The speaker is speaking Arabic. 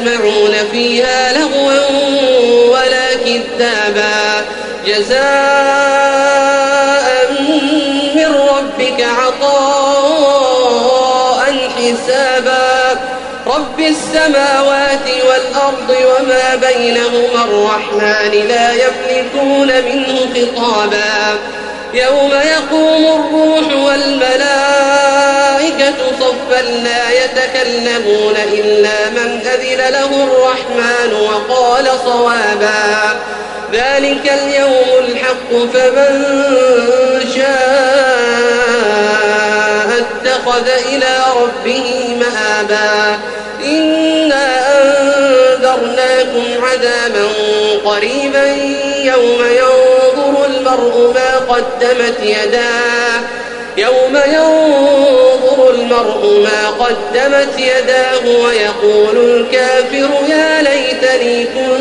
يسمعون فيها لغوا ولا كذابا. جزاء من ربك عطاء حسابا. رب السماوات والأرض وما بينهما الرحمن لا يملكون منه خطابا. يوم يقوم الروح والملائكة صفا لا يتكلمون إلا من أذن له الرحمن وقال صوابا. ذلك اليوم الحق فمن شاء اتخذ إلى ربه مآبا. إنا أنذرناكم عذابا قريبا يوم ينظر المرء ما قدمت يداه. يوم ينظر المرء ما قدمت يداه ويقول الكافر يا ليتني كنت